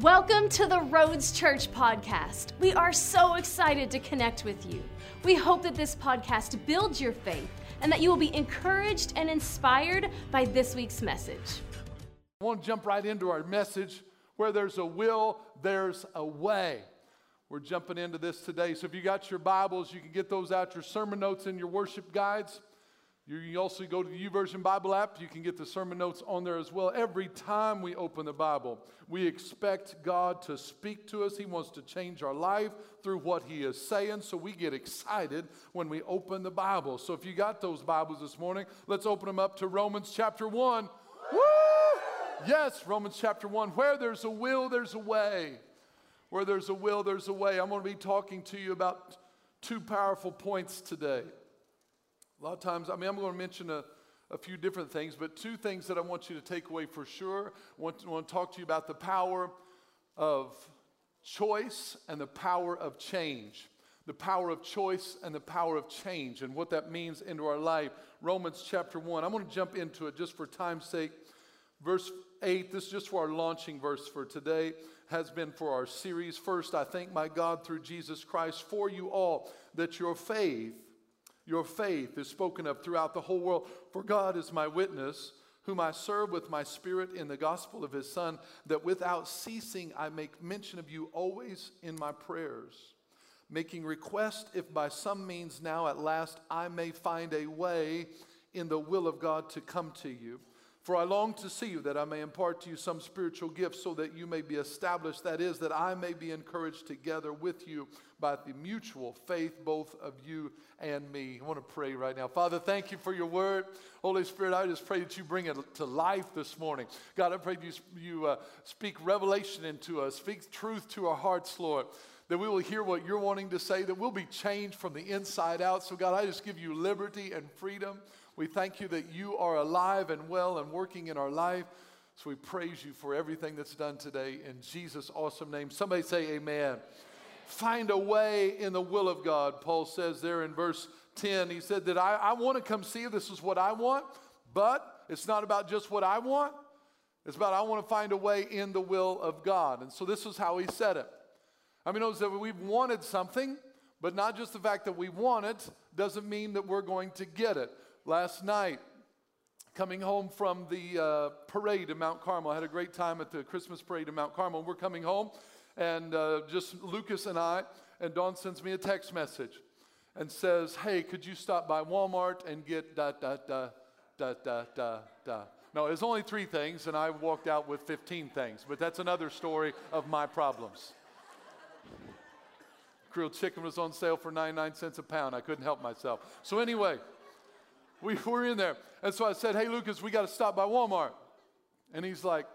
Welcome to the Roads Church podcast. We are so excited to connect with you. We hope that this podcast builds your faith and that you will be encouraged and inspired by this week's message. I want to jump right into our message. Where there's a will, there's a way. We're jumping into this today. So if you got your Bibles, you can get those out, your sermon notes, and your worship guides. You can also go to the YouVersion Bible app. You can get the sermon notes on there as well. Every time we open the Bible, we expect God to speak to us. He wants to change our life through what He is saying. So we get excited when we open the Bible. So if you got those Bibles this morning, let's open them up to Romans chapter 1. Woo! Yes, Romans chapter 1. Where there's a will, there's a way. Where there's a will, there's a way. I'm going to be talking to you about two powerful points today. A lot of times, I mean, I'm going to mention a, a few different things, but two things that I want you to take away for sure. I want, to, I want to talk to you about the power of choice and the power of change. The power of choice and the power of change and what that means into our life. Romans chapter 1. I'm going to jump into it just for time's sake. Verse 8, this is just for our launching verse for today, has been for our series. First, I thank my God through Jesus Christ for you all that your faith your faith is spoken of throughout the whole world. For God is my witness, whom I serve with my spirit in the gospel of his Son, that without ceasing I make mention of you always in my prayers, making request if by some means now at last I may find a way in the will of God to come to you. For I long to see you that I may impart to you some spiritual gifts so that you may be established. That is, that I may be encouraged together with you by the mutual faith, both of you and me. I want to pray right now. Father, thank you for your word. Holy Spirit, I just pray that you bring it to life this morning. God, I pray you, you uh, speak revelation into us, speak truth to our hearts, Lord that we will hear what you're wanting to say, that we'll be changed from the inside out. So, God, I just give you liberty and freedom. We thank you that you are alive and well and working in our life. So we praise you for everything that's done today in Jesus' awesome name. Somebody say, Amen. amen. Find a way in the will of God. Paul says there in verse 10, he said that I, I want to come see this is what I want, but it's not about just what I want. It's about I want to find a way in the will of God. And so this is how he said it. I mean, knows that we've wanted something, but not just the fact that we want it doesn't mean that we're going to get it last night coming home from the uh, parade in Mount Carmel. I had a great time at the Christmas parade in Mount Carmel. We're coming home, and uh, just Lucas and I, and Dawn sends me a text message and says, Hey, could you stop by Walmart and get da da da da da da da? No, it's only three things, and I walked out with 15 things, but that's another story of my problems. Grilled chicken was on sale for 99 cents a pound. I couldn't help myself. So, anyway, we were in there. And so I said, Hey, Lucas, we got to stop by Walmart. And he's like,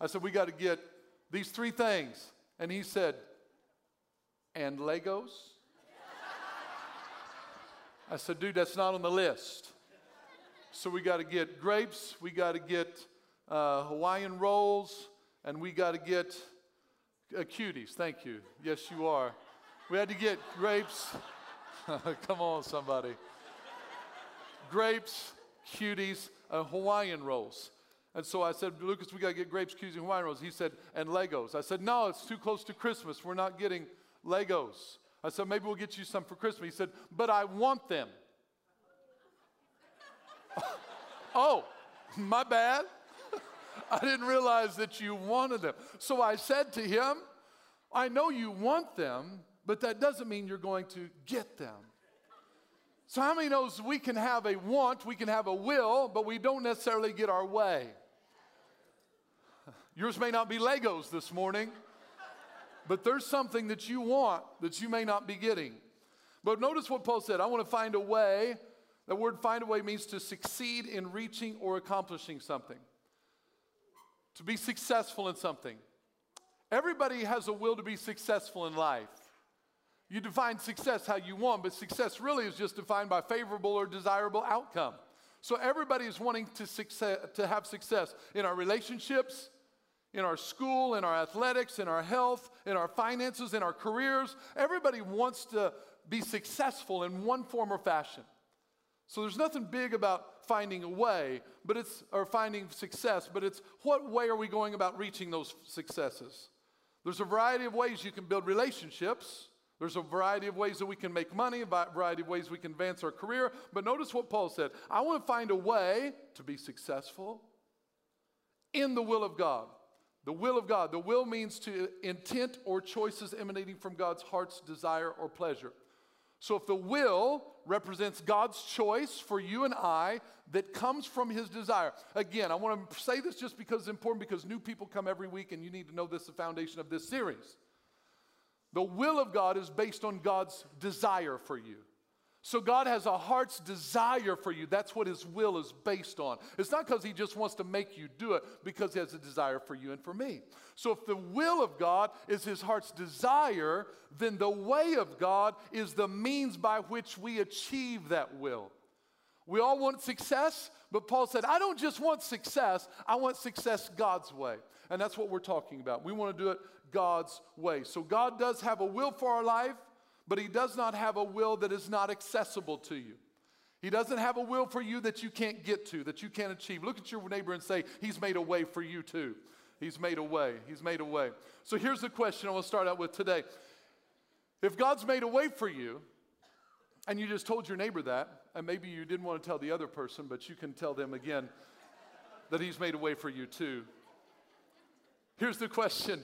I said, We got to get these three things. And he said, And Legos? I said, Dude, that's not on the list. So we got to get grapes, we got to get uh, Hawaiian rolls, and we got to get uh, cuties. Thank you. Yes, you are. We had to get grapes. Come on, somebody grapes, cuties, and Hawaiian rolls. And so I said, Lucas, we got to get grapes, cuties, and Hawaiian rolls. He said, and Legos. I said, no, it's too close to Christmas. We're not getting Legos. I said, maybe we'll get you some for Christmas. He said, but I want them. oh, my bad. I didn't realize that you wanted them. So I said to him, I know you want them, but that doesn't mean you're going to get them. So, how many knows we can have a want, we can have a will, but we don't necessarily get our way? Yours may not be Legos this morning, but there's something that you want that you may not be getting. But notice what Paul said I want to find a way. The word find a way means to succeed in reaching or accomplishing something, to be successful in something. Everybody has a will to be successful in life. You define success how you want, but success really is just defined by favorable or desirable outcome. So everybody is wanting to, success, to have success in our relationships, in our school, in our athletics, in our health, in our finances, in our careers. Everybody wants to be successful in one form or fashion. So there's nothing big about finding a way, but it's or finding success, but it's what way are we going about reaching those successes? There's a variety of ways you can build relationships. There's a variety of ways that we can make money, a variety of ways we can advance our career. But notice what Paul said I want to find a way to be successful in the will of God. The will of God. The will means to intent or choices emanating from God's heart's desire or pleasure. So if the will represents God's choice for you and I that comes from his desire. Again, I want to say this just because it's important because new people come every week and you need to know this the foundation of this series. The will of God is based on God's desire for you. So God has a heart's desire for you. That's what his will is based on. It's not because he just wants to make you do it, because he has a desire for you and for me. So if the will of God is his heart's desire, then the way of God is the means by which we achieve that will. We all want success, but Paul said, I don't just want success, I want success God's way. And that's what we're talking about. We want to do it God's way. So God does have a will for our life but He does not have a will that is not accessible to you. He doesn't have a will for you that you can't get to, that you can't achieve. Look at your neighbor and say, He's made a way for you too. He's made a way. He's made a way. So here's the question I want to start out with today. If God's made a way for you, and you just told your neighbor that, and maybe you didn't want to tell the other person, but you can tell them again that He's made a way for you too. Here's the question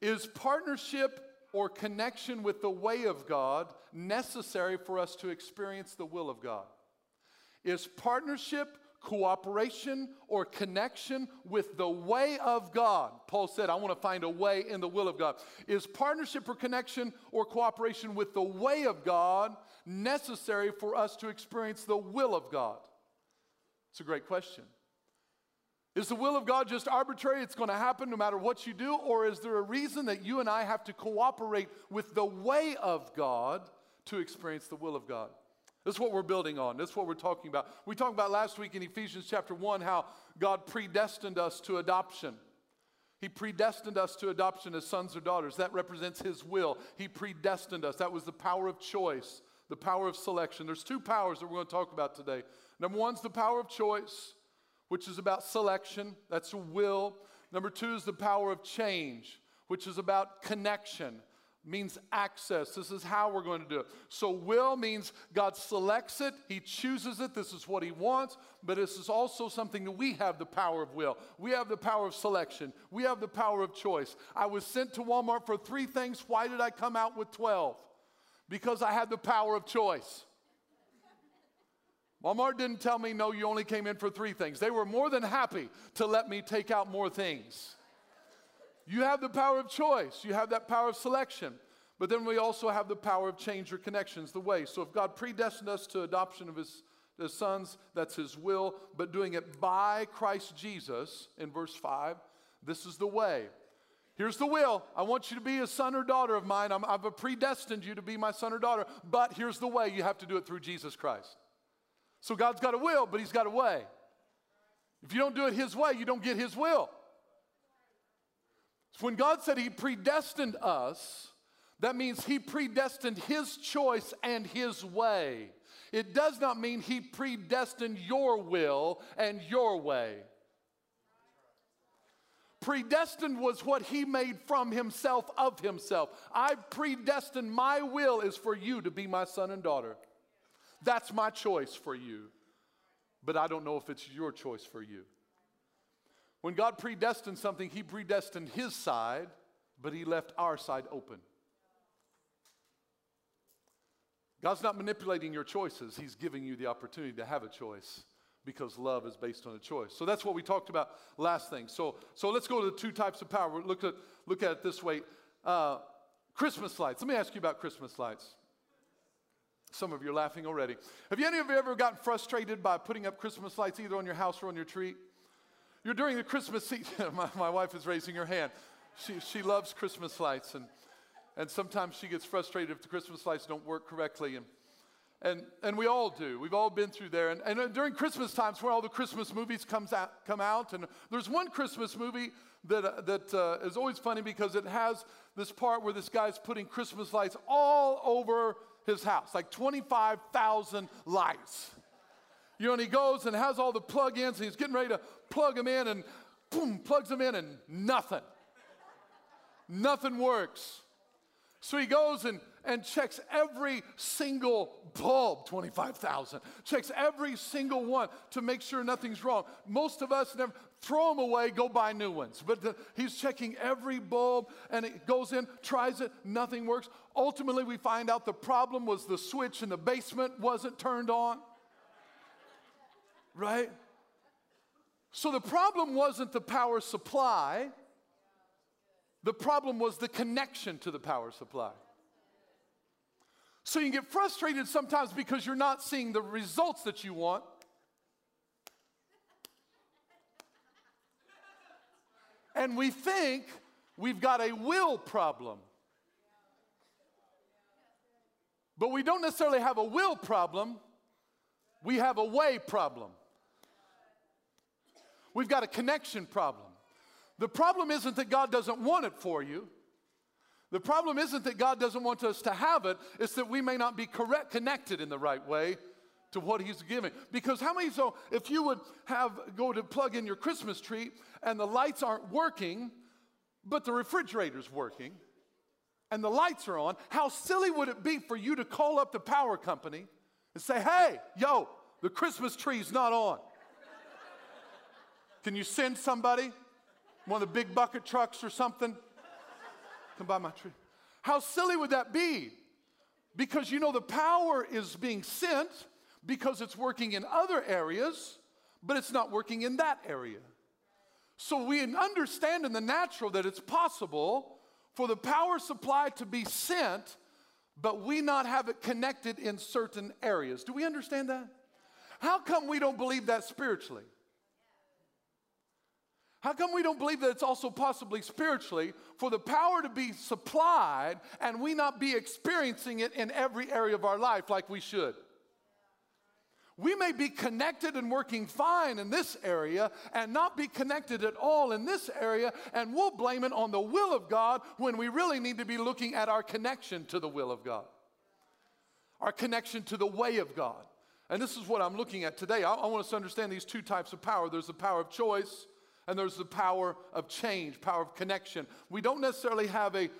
Is partnership or connection with the way of God necessary for us to experience the will of God? Is partnership, cooperation, or connection with the way of God? Paul said, I want to find a way in the will of God. Is partnership or connection or cooperation with the way of God necessary for us to experience the will of God? It's a great question. Is the will of God just arbitrary? It's going to happen no matter what you do? Or is there a reason that you and I have to cooperate with the way of God to experience the will of God? That's what we're building on. That's what we're talking about. We talked about last week in Ephesians chapter 1 how God predestined us to adoption. He predestined us to adoption as sons or daughters. That represents His will. He predestined us. That was the power of choice, the power of selection. There's two powers that we're going to talk about today. Number one's the power of choice which is about selection, that's will. Number two is the power of change, which is about connection, means access. This is how we're going to do it. So, will means God selects it, He chooses it, this is what He wants, but this is also something that we have the power of will. We have the power of selection, we have the power of choice. I was sent to Walmart for three things. Why did I come out with 12? Because I had the power of choice. Walmart didn't tell me, no, you only came in for three things. They were more than happy to let me take out more things. You have the power of choice, you have that power of selection. But then we also have the power of change or connections, the way. So if God predestined us to adoption of his, his sons, that's his will, but doing it by Christ Jesus in verse 5, this is the way. Here's the will. I want you to be a son or daughter of mine. i I've predestined you to be my son or daughter. But here's the way you have to do it through Jesus Christ. So God's got a will, but He's got a way. If you don't do it His way, you don't get His will. So when God said He predestined us, that means He predestined His choice and His way. It does not mean He predestined your will and your way. Predestined was what he made from himself of himself. I predestined my will is for you to be my son and daughter. That's my choice for you. But I don't know if it's your choice for you. When God predestined something, He predestined His side, but He left our side open. God's not manipulating your choices, He's giving you the opportunity to have a choice because love is based on a choice. So that's what we talked about last thing. So, so let's go to the two types of power. Look at, look at it this way uh, Christmas lights. Let me ask you about Christmas lights. Some of you are laughing already. Have you any of you ever gotten frustrated by putting up Christmas lights either on your house or on your tree? You're during the Christmas season. my, my wife is raising her hand. She, she loves Christmas lights, and, and sometimes she gets frustrated if the Christmas lights don't work correctly. And, and, and we all do. We've all been through there. And, and uh, during Christmas times, where all the Christmas movies comes out, come out, and there's one Christmas movie that, uh, that uh, is always funny because it has this part where this guy's putting Christmas lights all over his house, like 25,000 lights. You know, and he goes and has all the plug ins, and he's getting ready to plug them in, and boom, plugs them in, and nothing. Nothing works. So he goes and, and checks every single bulb, 25,000, checks every single one to make sure nothing's wrong. Most of us never throw them away, go buy new ones. But the, he's checking every bulb and it goes in, tries it, nothing works. Ultimately, we find out the problem was the switch in the basement wasn't turned on. Right? So the problem wasn't the power supply. The problem was the connection to the power supply. So you get frustrated sometimes because you're not seeing the results that you want. And we think we've got a will problem. But we don't necessarily have a will problem, we have a way problem. We've got a connection problem. The problem isn't that God doesn't want it for you. The problem isn't that God doesn't want us to have it, it's that we may not be correct, connected in the right way to what He's giving. Because how many so if you would have go to plug in your Christmas tree and the lights aren't working, but the refrigerator's working and the lights are on, how silly would it be for you to call up the power company and say, hey, yo, the Christmas tree's not on? Can you send somebody? One of the big bucket trucks or something? Come by my tree. How silly would that be? Because you know the power is being sent because it's working in other areas, but it's not working in that area. So we understand in the natural that it's possible for the power supply to be sent, but we not have it connected in certain areas. Do we understand that? How come we don't believe that spiritually? How come we don't believe that it's also possibly spiritually for the power to be supplied and we not be experiencing it in every area of our life like we should? We may be connected and working fine in this area and not be connected at all in this area, and we'll blame it on the will of God when we really need to be looking at our connection to the will of God, our connection to the way of God. And this is what I'm looking at today. I, I want us to understand these two types of power there's the power of choice and there's the power of change, power of connection. We don't necessarily have a,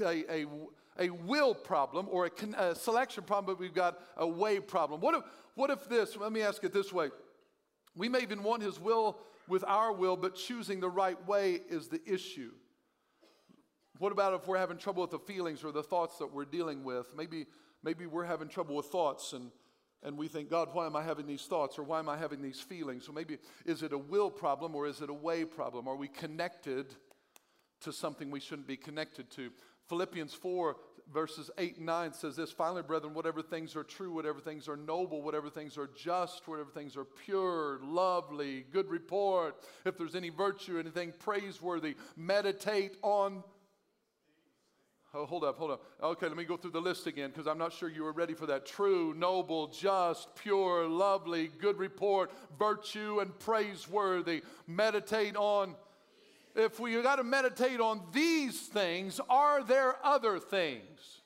a, a, a will problem or a, a, selection problem, but we've got a way problem. What if, what if this, let me ask it this way. We may even want his will with our will, but choosing the right way is the issue. What about if we're having trouble with the feelings or the thoughts that we're dealing with? Maybe, maybe we're having trouble with thoughts and and we think, God, why am I having these thoughts or why am I having these feelings? So maybe is it a will problem or is it a way problem? Are we connected to something we shouldn't be connected to? Philippians 4, verses 8 and 9 says this Finally, brethren, whatever things are true, whatever things are noble, whatever things are just, whatever things are pure, lovely, good report, if there's any virtue, anything praiseworthy, meditate on Oh, hold up, hold up. Okay, let me go through the list again because I'm not sure you were ready for that. True, noble, just, pure, lovely, good report, virtue, and praiseworthy. Meditate on. If we got to meditate on these things, are there other things?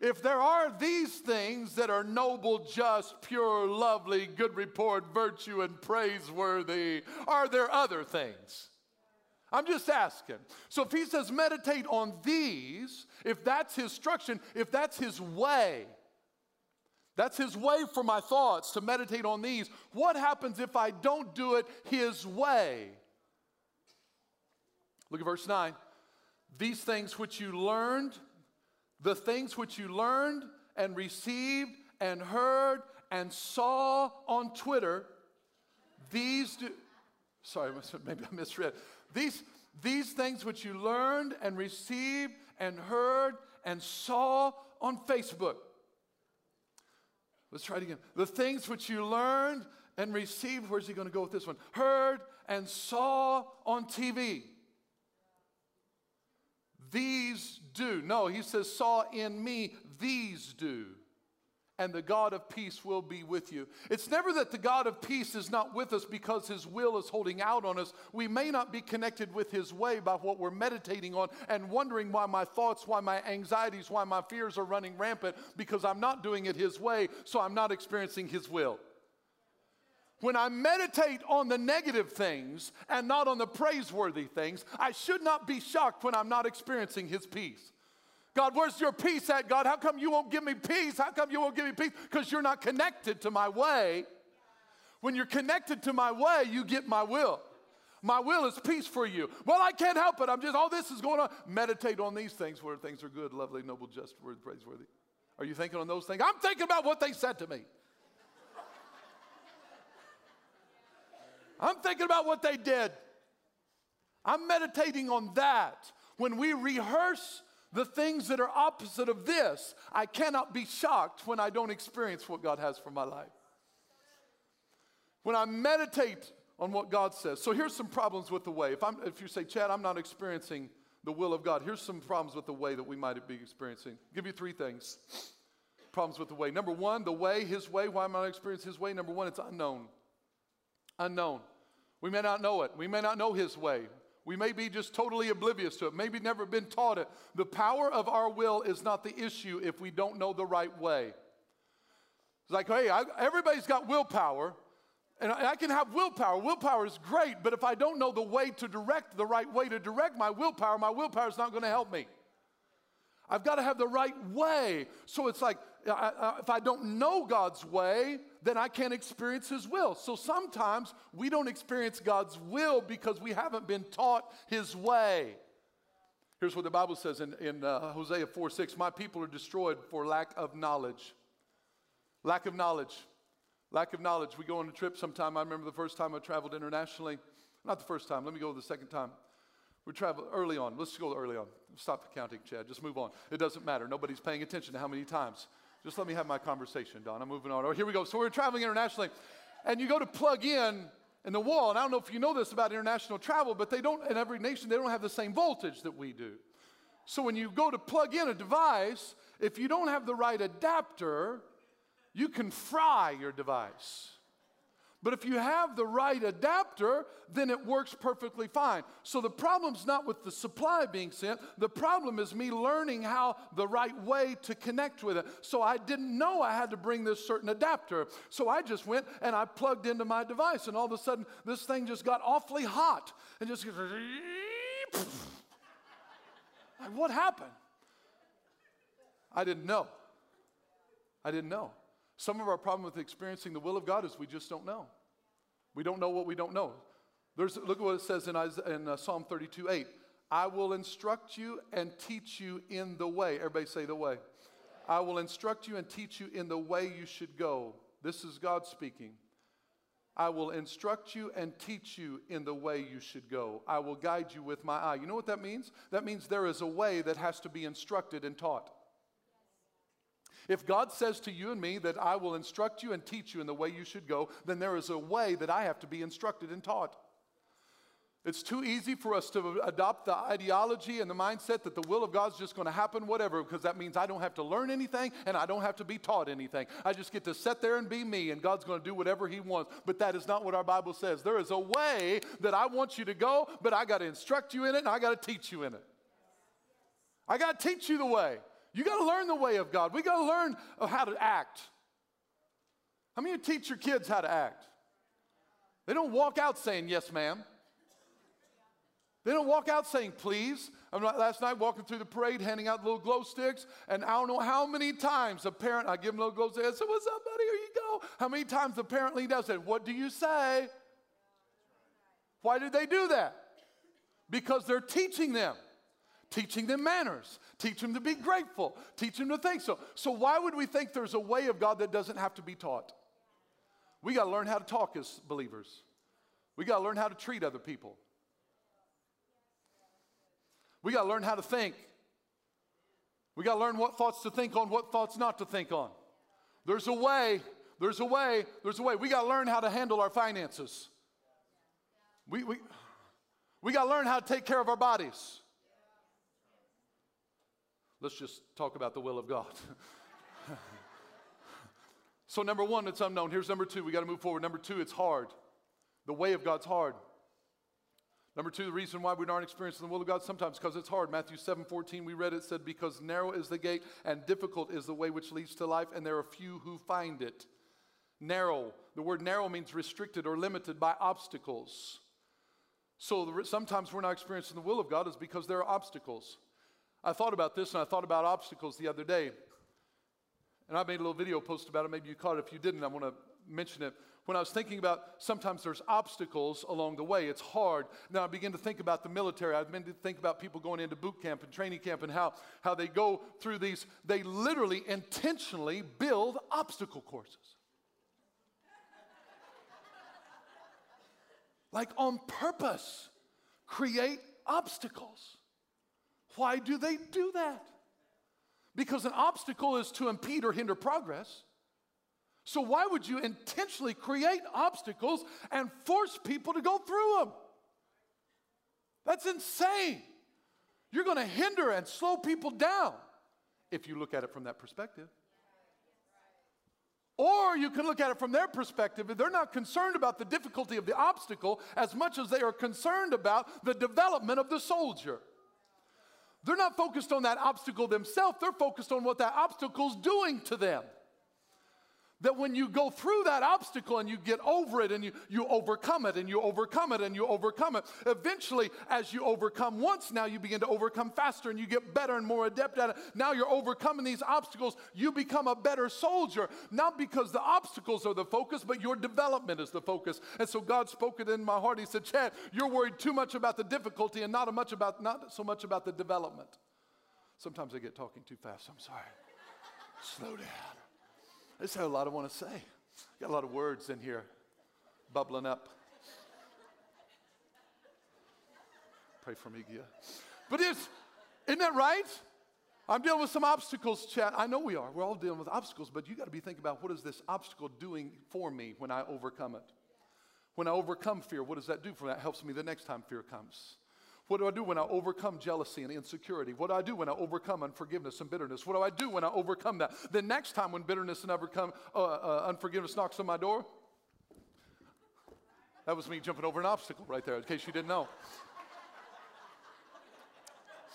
If there are these things that are noble, just, pure, lovely, good report, virtue, and praiseworthy, are there other things? I'm just asking. So if he says meditate on these, if that's his instruction, if that's his way, that's his way for my thoughts to meditate on these. What happens if I don't do it his way? Look at verse 9. These things which you learned, the things which you learned and received and heard and saw on Twitter, these do. Sorry, maybe I misread. These, these things which you learned and received and heard and saw on Facebook. Let's try it again. The things which you learned and received, where's he going to go with this one? Heard and saw on TV. These do. No, he says, saw in me, these do and the God of peace will be with you. It's never that the God of peace is not with us because his will is holding out on us. We may not be connected with his way by what we're meditating on and wondering why my thoughts, why my anxieties, why my fears are running rampant because I'm not doing it his way, so I'm not experiencing his will. When I meditate on the negative things and not on the praiseworthy things, I should not be shocked when I'm not experiencing His peace. God, where's your peace at, God? How come you won't give me peace? How come you won't give me peace? Because you're not connected to my way. When you're connected to my way, you get my will. My will is peace for you. Well, I can't help it. I'm just, all this is going on. Meditate on these things where things are good, lovely, noble, just, worthy, praiseworthy. Are you thinking on those things? I'm thinking about what they said to me. I'm thinking about what they did. I'm meditating on that. When we rehearse the things that are opposite of this, I cannot be shocked when I don't experience what God has for my life. When I meditate on what God says. So here's some problems with the way. If, I'm, if you say, Chad, I'm not experiencing the will of God, here's some problems with the way that we might be experiencing. I'll give you three things. Problems with the way. Number one, the way, his way. Why am I not experiencing his way? Number one, it's unknown. Unknown. We may not know it. We may not know His way. We may be just totally oblivious to it, maybe never been taught it. The power of our will is not the issue if we don't know the right way. It's like, hey, I, everybody's got willpower, and I, I can have willpower. Willpower is great, but if I don't know the way to direct, the right way to direct my willpower, my willpower is not going to help me. I've got to have the right way. So it's like, I, if I don't know God's way, then I can't experience His will. So sometimes we don't experience God's will because we haven't been taught His way. Here's what the Bible says in, in uh, Hosea 4 6 My people are destroyed for lack of knowledge. Lack of knowledge. Lack of knowledge. We go on a trip sometime. I remember the first time I traveled internationally. Not the first time, let me go the second time. We traveled early on. Let's go early on. Stop counting, Chad. Just move on. It doesn't matter. Nobody's paying attention to how many times. Just let me have my conversation, Don. I'm moving on. Oh, here we go. So we're traveling internationally, and you go to plug in in the wall. And I don't know if you know this about international travel, but they don't, in every nation, they don't have the same voltage that we do. So when you go to plug in a device, if you don't have the right adapter, you can fry your device. But if you have the right adapter, then it works perfectly fine. So the problem's not with the supply being sent. The problem is me learning how the right way to connect with it. So I didn't know I had to bring this certain adapter. So I just went and I plugged into my device, and all of a sudden this thing just got awfully hot and just like, what happened? I didn't know. I didn't know. Some of our problem with experiencing the will of God is we just don't know. We don't know what we don't know. There's, look at what it says in, Isaiah, in uh, Psalm 32 8. I will instruct you and teach you in the way. Everybody say the way. I will instruct you and teach you in the way you should go. This is God speaking. I will instruct you and teach you in the way you should go. I will guide you with my eye. You know what that means? That means there is a way that has to be instructed and taught. If God says to you and me that I will instruct you and teach you in the way you should go, then there is a way that I have to be instructed and taught. It's too easy for us to adopt the ideology and the mindset that the will of God is just going to happen, whatever, because that means I don't have to learn anything and I don't have to be taught anything. I just get to sit there and be me, and God's going to do whatever He wants. But that is not what our Bible says. There is a way that I want you to go, but I got to instruct you in it and I got to teach you in it. I got to teach you the way. You got to learn the way of God. We got to learn how to act. How many you teach your kids how to act? They don't walk out saying, Yes, ma'am. They don't walk out saying, Please. I'm not, last night walking through the parade, handing out little glow sticks, and I don't know how many times a parent, I give them little glow stick, I said, What's up, buddy? Here you go. How many times the parent leaned out said, What do you say? Why did they do that? Because they're teaching them teaching them manners, teach them to be grateful, teach them to think so. So, why would we think there's a way of God that doesn't have to be taught? We got to learn how to talk as believers, we got to learn how to treat other people, we got to learn how to think. We got to learn what thoughts to think on, what thoughts not to think on. There's a way, there's a way, there's a way. We got to learn how to handle our finances. We, we, we got to learn how to take care of our bodies. Let's just talk about the will of God. so, number one, it's unknown. Here's number two. We got to move forward. Number two, it's hard. The way of God's hard. Number two, the reason why we aren't experiencing the will of God sometimes because it's hard. Matthew 7 14, we read it said, Because narrow is the gate and difficult is the way which leads to life, and there are few who find it. Narrow. The word narrow means restricted or limited by obstacles. So the, sometimes we're not experiencing the will of God is because there are obstacles. I thought about this and I thought about obstacles the other day. And I made a little video post about it. Maybe you caught it. If you didn't, I want to mention it. When I was thinking about sometimes there's obstacles along the way, it's hard. Now I begin to think about the military. I begin to think about people going into boot camp and training camp and how, how they go through these, they literally intentionally build obstacle courses. like on purpose, create obstacles. Why do they do that? Because an obstacle is to impede or hinder progress. So, why would you intentionally create obstacles and force people to go through them? That's insane. You're going to hinder and slow people down if you look at it from that perspective. Or you can look at it from their perspective. They're not concerned about the difficulty of the obstacle as much as they are concerned about the development of the soldier. They're not focused on that obstacle themselves, they're focused on what that obstacle's doing to them that when you go through that obstacle and you get over it and you, you overcome it and you overcome it and you overcome it, eventually, as you overcome once, now you begin to overcome faster and you get better and more adept at it. Now you're overcoming these obstacles. You become a better soldier, not because the obstacles are the focus, but your development is the focus. And so God spoke it in my heart. He said, Chad, you're worried too much about the difficulty and not, much about, not so much about the development. Sometimes I get talking too fast. I'm sorry. Slow down. I have a lot I want to say. Got a lot of words in here bubbling up. Pray for me, Gia. But is, isn't that right? I'm dealing with some obstacles, Chad. I know we are. We're all dealing with obstacles, but you got to be thinking about what is this obstacle doing for me when I overcome it? When I overcome fear, what does that do for me? That helps me the next time fear comes. What do I do when I overcome jealousy and insecurity? What do I do when I overcome unforgiveness and bitterness? What do I do when I overcome that? The next time when bitterness and overcome, uh, uh, unforgiveness knocks on my door, that was me jumping over an obstacle right there, in case you didn't know.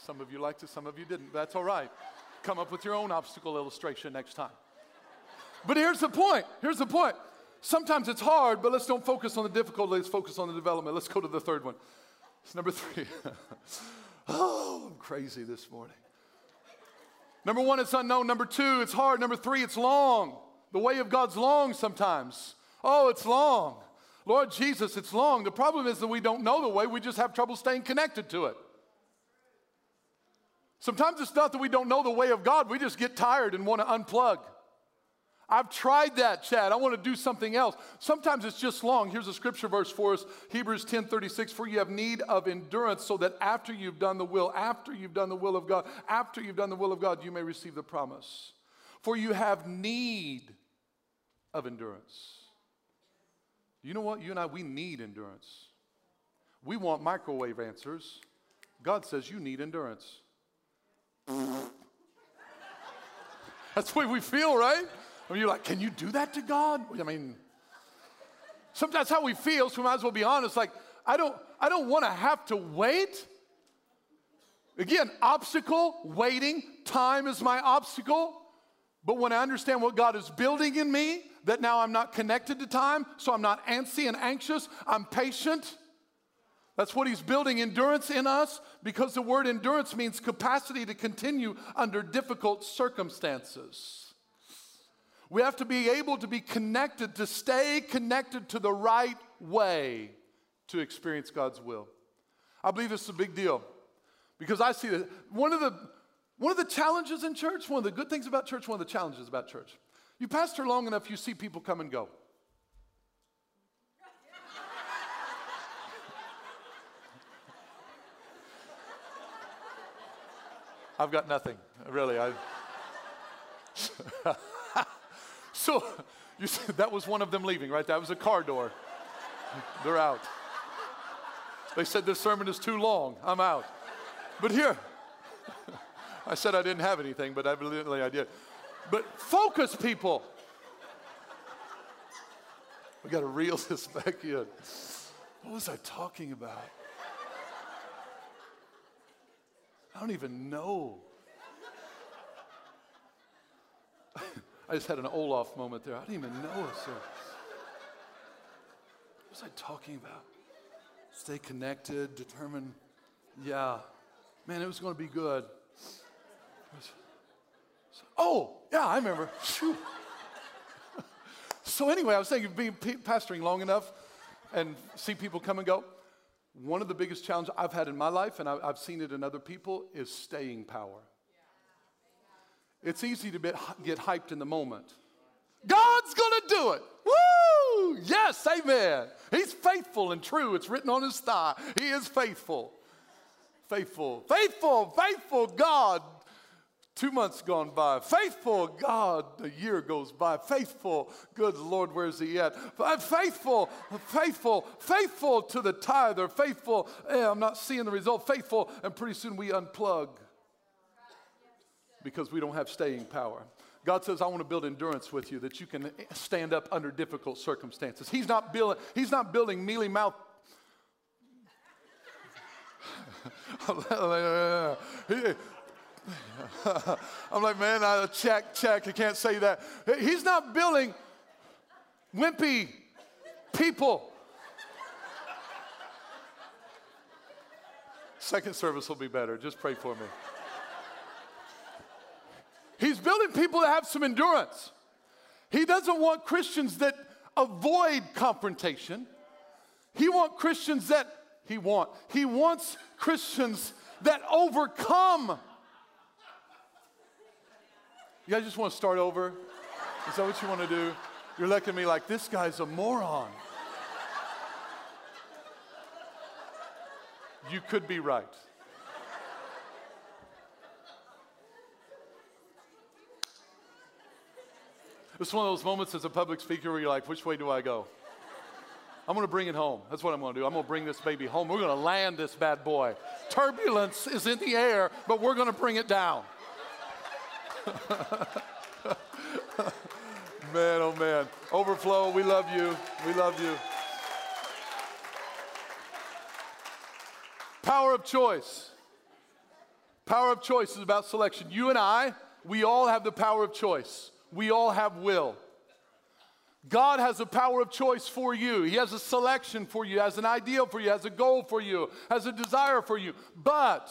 Some of you liked it, some of you didn't. That's all right. Come up with your own obstacle illustration next time. But here's the point. Here's the point. Sometimes it's hard, but let's don't focus on the difficulty. Let's focus on the development. Let's go to the third one. It's number three. oh, I'm crazy this morning. Number one, it's unknown. Number two, it's hard. Number three, it's long. The way of God's long sometimes. Oh, it's long. Lord Jesus, it's long. The problem is that we don't know the way, we just have trouble staying connected to it. Sometimes it's not that we don't know the way of God, we just get tired and want to unplug. I've tried that, Chad. I want to do something else. Sometimes it's just long. Here's a scripture verse for us Hebrews 10 36. For you have need of endurance, so that after you've done the will, after you've done the will of God, after you've done the will of God, you may receive the promise. For you have need of endurance. You know what? You and I, we need endurance. We want microwave answers. God says you need endurance. That's the way we feel, right? I mean, you're like, can you do that to God? I mean, sometimes how we feel, so we might as well be honest. Like, I don't, I don't want to have to wait. Again, obstacle, waiting, time is my obstacle. But when I understand what God is building in me, that now I'm not connected to time, so I'm not antsy and anxious, I'm patient. That's what he's building endurance in us because the word endurance means capacity to continue under difficult circumstances. We have to be able to be connected, to stay connected to the right way to experience God's will. I believe is a big deal because I see that one of the one of the challenges in church, one of the good things about church, one of the challenges about church. You pastor long enough, you see people come and go. I've got nothing, really. I So you said that was one of them leaving, right? That was a car door. They're out. They said this sermon is too long. I'm out. But here, I said I didn't have anything, but evidently I did. But focus, people. We got to reel this back in. What was I talking about? I don't even know. I just had an Olaf moment there. I didn't even know it, sir. was I talking about? Stay connected, determine. Yeah. Man, it was going to be good. Was, oh, yeah, I remember. so, anyway, I was thinking, being pastoring long enough and see people come and go. One of the biggest challenges I've had in my life, and I've seen it in other people, is staying power. It's easy to get hyped in the moment. God's gonna do it. Woo! Yes, amen. He's faithful and true. It's written on his thigh. He is faithful. Faithful, faithful, faithful God. Two months gone by. Faithful God, a year goes by. Faithful, good Lord, where's he at? Faithful, faithful, faithful to the tither. Faithful, eh, I'm not seeing the result. Faithful, and pretty soon we unplug because we don't have staying power. God says, I want to build endurance with you that you can stand up under difficult circumstances. He's not building, he's not building mealy mouth. I'm like, man, I check, check. I can't say that. He's not building wimpy people. Second service will be better. Just pray for me. He's building people that have some endurance. He doesn't want Christians that avoid confrontation. He wants Christians that he want. He wants Christians that overcome. You guys just want to start over? Is that what you want to do? You're looking at me like this guy's a moron. You could be right. It's one of those moments as a public speaker where you're like, which way do I go? I'm going to bring it home. That's what I'm going to do. I'm going to bring this baby home. We're going to land this bad boy. Turbulence is in the air, but we're going to bring it down. man, oh man. Overflow, we love you. We love you. Power of choice. Power of choice is about selection. You and I, we all have the power of choice we all have will. God has a power of choice for you. He has a selection for you, has an ideal for you, has a goal for you, has a desire for you. But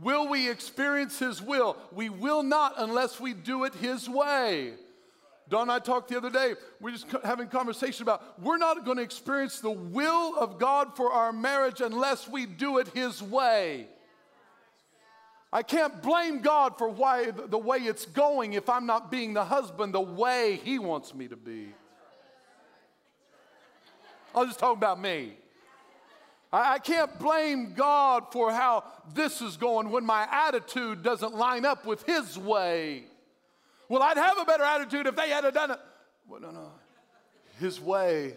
will we experience His will? We will not unless we do it His way. Don and I talked the other day, we're just having conversation about we're not going to experience the will of God for our marriage unless we do it His way. I can't blame God for why the way it's going if I'm not being the husband the way He wants me to be. I'll just talk about me. I can't blame God for how this is going when my attitude doesn't line up with His way. Well, I'd have a better attitude if they had done it. Well, no, no. His way,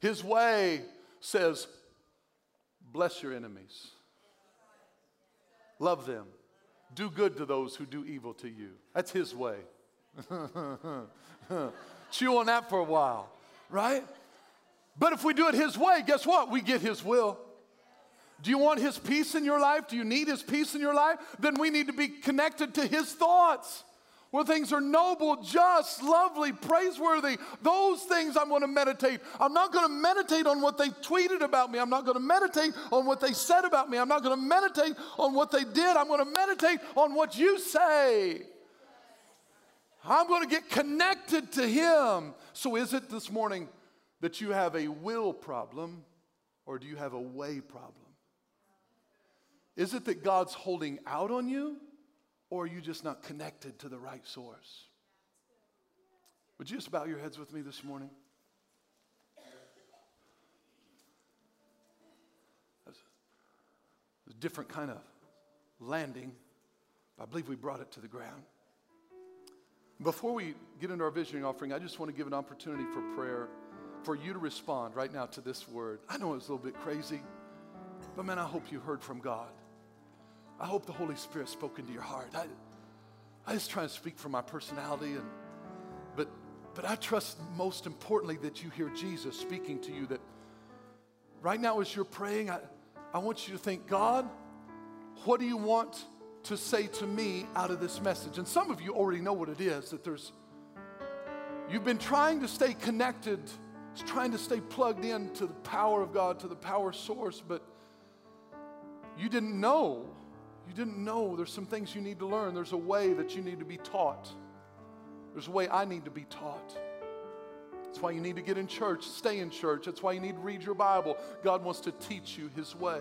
His way says, bless your enemies, love them, do good to those who do evil to you. That's his way. Chew on that for a while, right? But if we do it his way, guess what? We get his will. Do you want his peace in your life? Do you need his peace in your life? Then we need to be connected to his thoughts where things are noble, just, lovely, praiseworthy. Those things I'm going to meditate. I'm not going to meditate on what they tweeted about me. I'm not going to meditate on what they said about me. I'm not going to meditate on what they did. I'm going to meditate on what you say. I'm going to get connected to Him. So, is it this morning that you have a will problem or do you have a way problem? Is it that God's holding out on you? Or are you just not connected to the right source? Would you just bow your heads with me this morning? That's a different kind of landing. I believe we brought it to the ground. Before we get into our visioning offering, I just want to give an opportunity for prayer for you to respond right now to this word. I know it's a little bit crazy, but man, I hope you heard from God. I hope the Holy Spirit spoke into your heart. I, I just try to speak from my personality, and, but, but I trust most importantly that you hear Jesus speaking to you. That right now, as you're praying, I, I want you to think, God, what do you want to say to me out of this message? And some of you already know what it is that there's, you've been trying to stay connected trying to stay plugged in to the power of God, to the power source, but you didn't know. You didn't know there's some things you need to learn. There's a way that you need to be taught. There's a way I need to be taught. That's why you need to get in church, stay in church. That's why you need to read your Bible. God wants to teach you His way.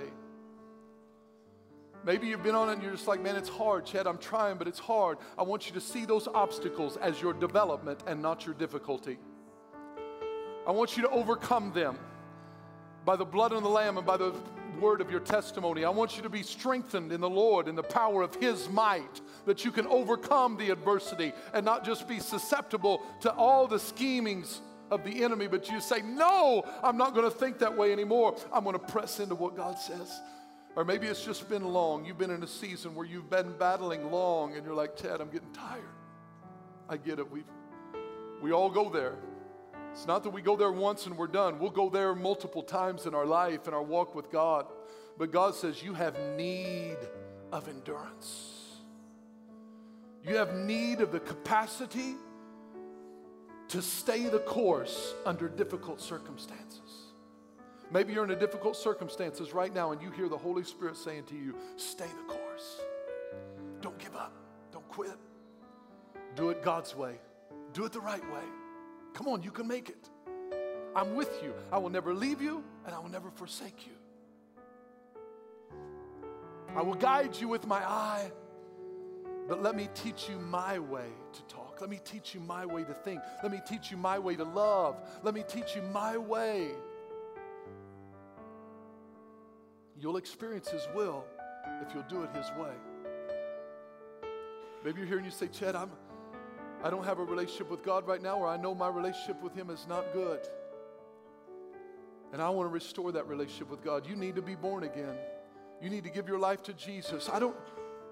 Maybe you've been on it and you're just like, man, it's hard, Chad. I'm trying, but it's hard. I want you to see those obstacles as your development and not your difficulty. I want you to overcome them by the blood of the Lamb and by the word of your testimony. I want you to be strengthened in the Lord in the power of His might, that you can overcome the adversity and not just be susceptible to all the schemings of the enemy, but you say, No, I'm not going to think that way anymore. I'm going to press into what God says. Or maybe it's just been long. You've been in a season where you've been battling long and you're like, Chad, I'm getting tired. I get it. We, we all go there. It's not that we go there once and we're done. We'll go there multiple times in our life, in our walk with God. But God says, You have need of endurance. You have need of the capacity to stay the course under difficult circumstances. Maybe you're in a difficult circumstances right now and you hear the Holy Spirit saying to you, stay the course. Don't give up. Don't quit. Do it God's way. Do it the right way. Come on, you can make it. I'm with you. I will never leave you and I will never forsake you. I will guide you with my eye, but let me teach you my way to talk. Let me teach you my way to think. Let me teach you my way to love. Let me teach you my way. You'll experience His will if you'll do it His way. Maybe you're here and you say, Chad, I'm, I don't have a relationship with God right now, or I know my relationship with Him is not good. And I want to restore that relationship with God. You need to be born again. You need to give your life to Jesus. I don't,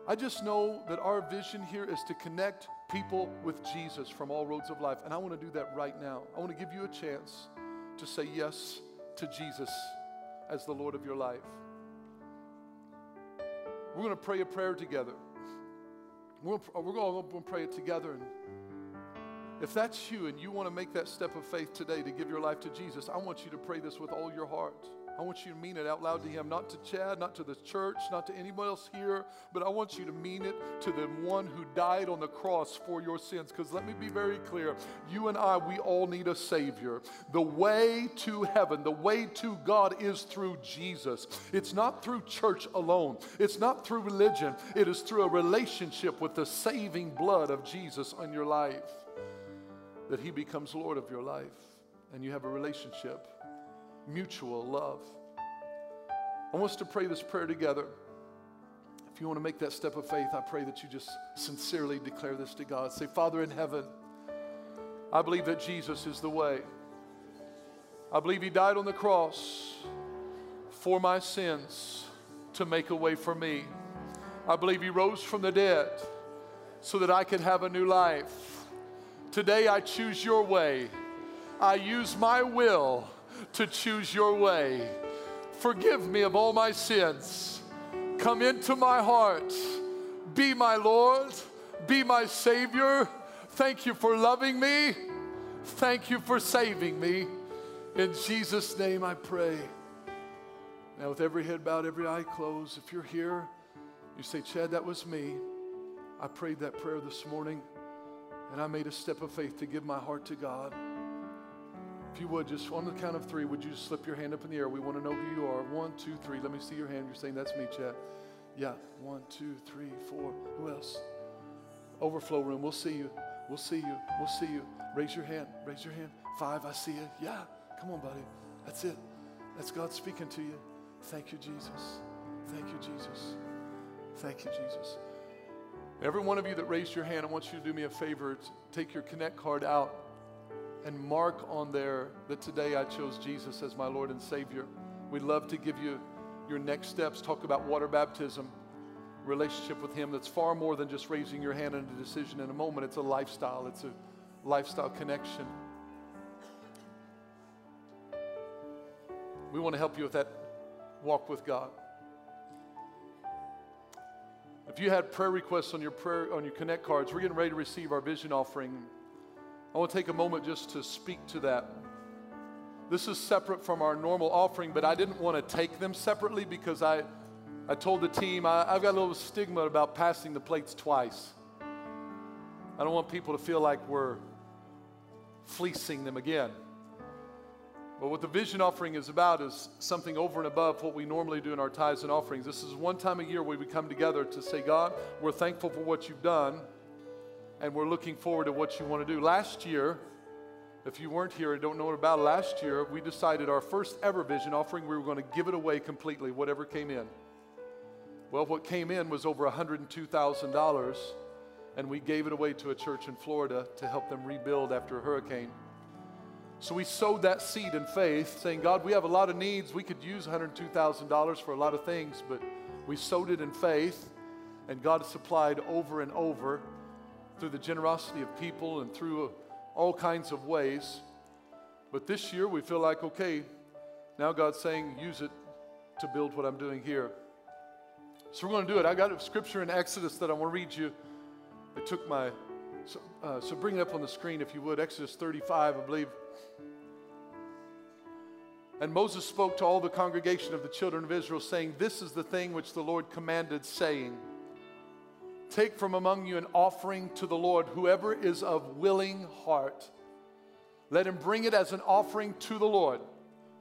I just know that our vision here is to connect people with Jesus from all roads of life. And I want to do that right now. I want to give you a chance to say yes to Jesus as the Lord of your life. We're going to pray a prayer together. We're going to pray it together. And if that's you and you want to make that step of faith today to give your life to Jesus, I want you to pray this with all your heart. I want you to mean it out loud to Him, not to Chad, not to the church, not to anyone else here, but I want you to mean it to the one who died on the cross for your sins. Because let me be very clear you and I, we all need a Savior. The way to heaven, the way to God is through Jesus. It's not through church alone, it's not through religion, it is through a relationship with the saving blood of Jesus on your life that He becomes Lord of your life and you have a relationship mutual love. I want us to pray this prayer together. If you want to make that step of faith, I pray that you just sincerely declare this to God. Say, Father in heaven, I believe that Jesus is the way. I believe He died on the cross for my sins to make a way for me. I believe He rose from the dead so that I could have a new life. Today I choose your way. I use my will to choose your way. Forgive me of all my sins. Come into my heart. Be my Lord. Be my Savior. Thank you for loving me. Thank you for saving me. In Jesus' name I pray. Now, with every head bowed, every eye closed, if you're here, you say, Chad, that was me. I prayed that prayer this morning, and I made a step of faith to give my heart to God. If you would, just on the count of three, would you just slip your hand up in the air? We want to know who you are. One, two, three. Let me see your hand. You're saying, That's me, Chad. Yeah. One, two, three, four. Who else? Overflow room. We'll see you. We'll see you. We'll see you. Raise your hand. Raise your hand. Five. I see you. Yeah. Come on, buddy. That's it. That's God speaking to you. Thank you, Jesus. Thank you, Jesus. Thank you, Jesus. Every one of you that raised your hand, I want you to do me a favor. Take your Connect card out and mark on there that today I chose Jesus as my Lord and Savior. We'd love to give you your next steps. Talk about water baptism, relationship with Him that's far more than just raising your hand in a decision in a moment. It's a lifestyle, it's a lifestyle connection. We want to help you with that walk with God. If you had prayer requests on your prayer on your connect cards, we're getting ready to receive our vision offering. I want to take a moment just to speak to that. This is separate from our normal offering, but I didn't want to take them separately because I, I told the team I, I've got a little stigma about passing the plates twice. I don't want people to feel like we're fleecing them again. But what the vision offering is about is something over and above what we normally do in our tithes and offerings. This is one time a year where we come together to say, God, we're thankful for what you've done, and we're looking forward to what you want to do. Last year, if you weren't here and don't know about last year we decided our first ever vision offering, we were going to give it away completely, whatever came in. Well, what came in was over $102,000, and we gave it away to a church in Florida to help them rebuild after a hurricane. So we sowed that seed in faith, saying, God, we have a lot of needs. We could use $102,000 for a lot of things, but we sowed it in faith, and God supplied over and over through the generosity of people and through all kinds of ways. But this year we feel like, okay, now God's saying, use it to build what I'm doing here. So we're going to do it. I got a scripture in Exodus that I want to read you. I took my, so, uh, so bring it up on the screen if you would. Exodus 35, I believe. And Moses spoke to all the congregation of the children of Israel, saying, This is the thing which the Lord commanded, saying, Take from among you an offering to the Lord, whoever is of willing heart. Let him bring it as an offering to the Lord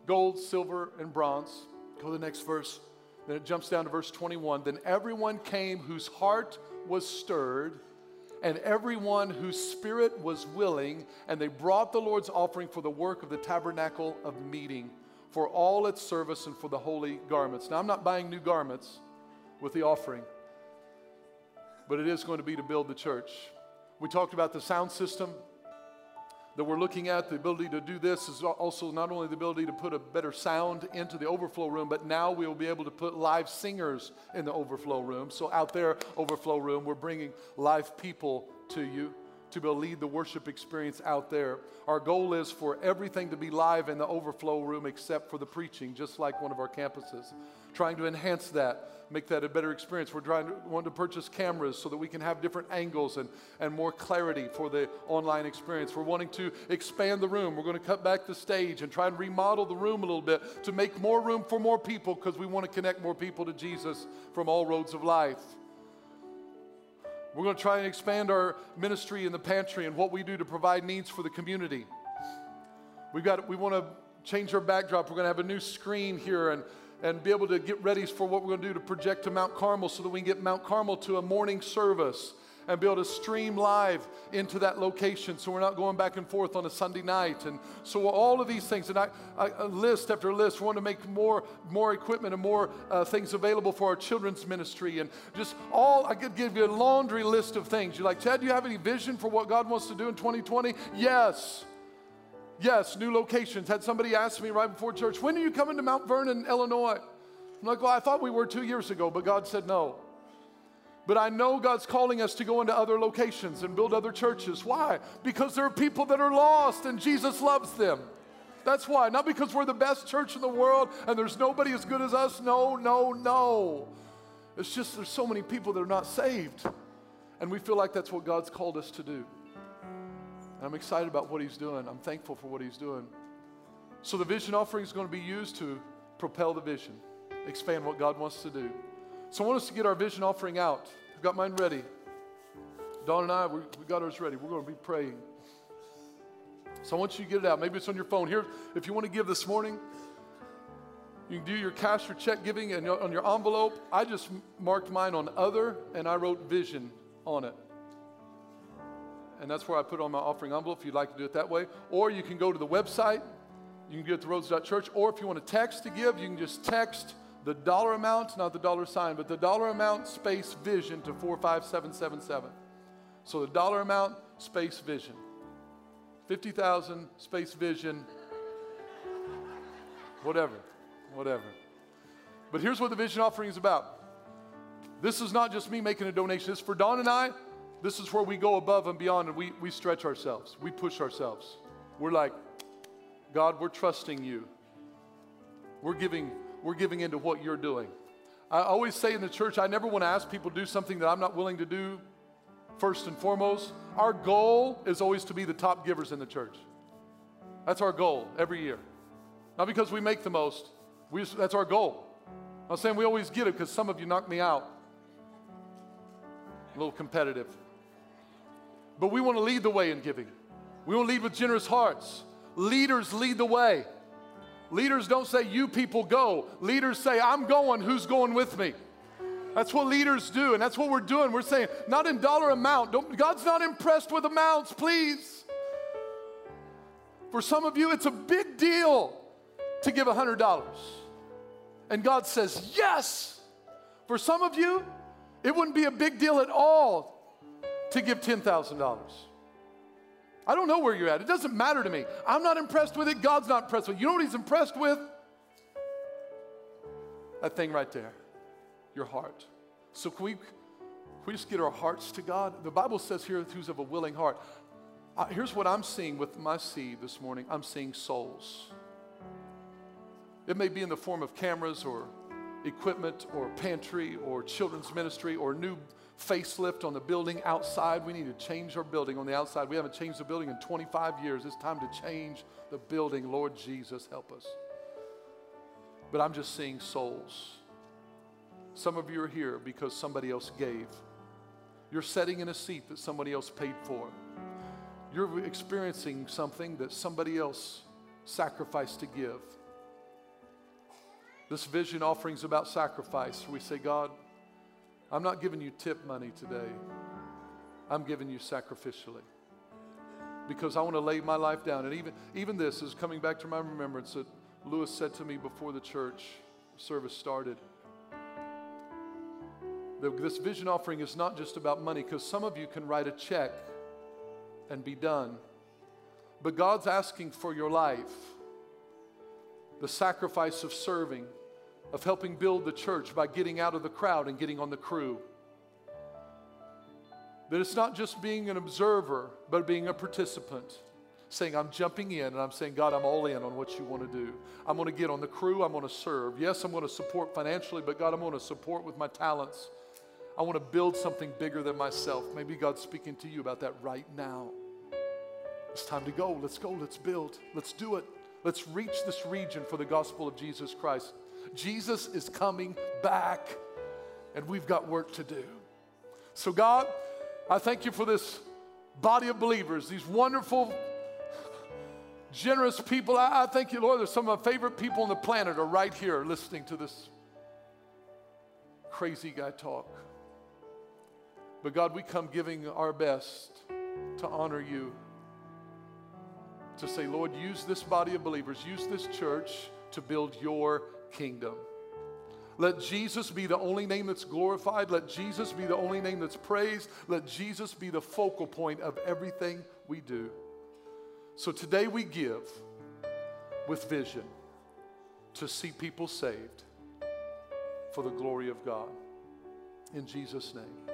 gold, silver, and bronze. Go to the next verse. Then it jumps down to verse 21. Then everyone came whose heart was stirred, and everyone whose spirit was willing, and they brought the Lord's offering for the work of the tabernacle of meeting for all its service and for the holy garments. Now, I'm not buying new garments with the offering, but it is going to be to build the church. We talked about the sound system that we're looking at. The ability to do this is also not only the ability to put a better sound into the overflow room, but now we will be able to put live singers in the overflow room. So, out there, overflow room, we're bringing live people to you to be able to lead the worship experience out there. Our goal is for everything to be live in the overflow room except for the preaching, just like one of our campuses. Trying to enhance that, make that a better experience. We're trying to want to purchase cameras so that we can have different angles and, and more clarity for the online experience. We're wanting to expand the room. We're going to cut back the stage and try and remodel the room a little bit to make more room for more people because we want to connect more people to Jesus from all roads of life. We're going to try and expand our ministry in the pantry and what we do to provide needs for the community. We've got, we want to change our backdrop. We're going to have a new screen here and, and be able to get ready for what we're going to do to project to Mount Carmel so that we can get Mount Carmel to a morning service and be able to stream live into that location so we're not going back and forth on a Sunday night. And so all of these things, and I, I list after list, we want to make more, more equipment and more uh, things available for our children's ministry. And just all, I could give you a laundry list of things. You're like, Chad, do you have any vision for what God wants to do in 2020? Yes. Yes, new locations. Had somebody ask me right before church, when are you coming to Mount Vernon, Illinois? I'm like, well, I thought we were two years ago, but God said no. But I know God's calling us to go into other locations and build other churches. Why? Because there are people that are lost and Jesus loves them. That's why. Not because we're the best church in the world and there's nobody as good as us. No, no, no. It's just there's so many people that are not saved. And we feel like that's what God's called us to do. And I'm excited about what He's doing. I'm thankful for what He's doing. So the vision offering is going to be used to propel the vision, expand what God wants to do. So I want us to get our vision offering out. I've got mine ready. Dawn and I, we, we got ours ready. We're going to be praying. So I want you to get it out. Maybe it's on your phone. Here, if you want to give this morning, you can do your cash or check giving and on your envelope. I just marked mine on other and I wrote vision on it. And that's where I put on my offering envelope if you'd like to do it that way. Or you can go to the website. You can get to roads.church. Or if you want to text to give, you can just text the dollar amount, not the dollar sign, but the dollar amount space vision to 45777. So the dollar amount space vision. 50,000 space vision. Whatever, whatever. But here's what the vision offering is about. This is not just me making a donation. This for Dawn and I. This is where we go above and beyond and we, we stretch ourselves. We push ourselves. We're like, God, we're trusting you. We're giving we're giving into what you're doing. I always say in the church, I never want to ask people to do something that I'm not willing to do first and foremost. Our goal is always to be the top givers in the church. That's our goal every year. Not because we make the most. We just, that's our goal. I'm saying we always get it because some of you knock me out. A little competitive. But we want to lead the way in giving. We want to lead with generous hearts. Leaders lead the way. Leaders don't say, You people go. Leaders say, I'm going. Who's going with me? That's what leaders do, and that's what we're doing. We're saying, not in dollar amount. Don't, God's not impressed with amounts, please. For some of you, it's a big deal to give $100. And God says, Yes. For some of you, it wouldn't be a big deal at all to give $10,000. I don't know where you're at. It doesn't matter to me. I'm not impressed with it. God's not impressed with it. You know what He's impressed with? That thing right there your heart. So, can we, can we just get our hearts to God? The Bible says here, who's of a willing heart. Uh, here's what I'm seeing with my seed this morning I'm seeing souls. It may be in the form of cameras or equipment or pantry or children's ministry or new facelift on the building outside. We need to change our building on the outside. We haven't changed the building in 25 years. It's time to change the building. Lord Jesus, help us. But I'm just seeing souls. Some of you are here because somebody else gave. You're sitting in a seat that somebody else paid for. You're experiencing something that somebody else sacrificed to give. This vision offering is about sacrifice. We say, God, I'm not giving you tip money today. I'm giving you sacrificially. Because I want to lay my life down. And even, even this is coming back to my remembrance that Lewis said to me before the church service started. That this vision offering is not just about money, because some of you can write a check and be done. But God's asking for your life the sacrifice of serving of helping build the church by getting out of the crowd and getting on the crew. That it's not just being an observer, but being a participant. Saying, I'm jumping in and I'm saying, God, I'm all in on what you want to do. I'm going to get on the crew, I'm going to serve. Yes, I'm going to support financially, but God, I'm going to support with my talents. I want to build something bigger than myself. Maybe God's speaking to you about that right now. It's time to go. Let's go. Let's build. Let's do it. Let's reach this region for the gospel of Jesus Christ. Jesus is coming back, and we've got work to do. So, God, I thank you for this body of believers, these wonderful, generous people. I, I thank you, Lord, that some of my favorite people on the planet are right here listening to this crazy guy talk. But God, we come giving our best to honor you. To say, Lord, use this body of believers, use this church to build your kingdom. Let Jesus be the only name that's glorified. Let Jesus be the only name that's praised. Let Jesus be the focal point of everything we do. So today we give with vision to see people saved for the glory of God. In Jesus' name.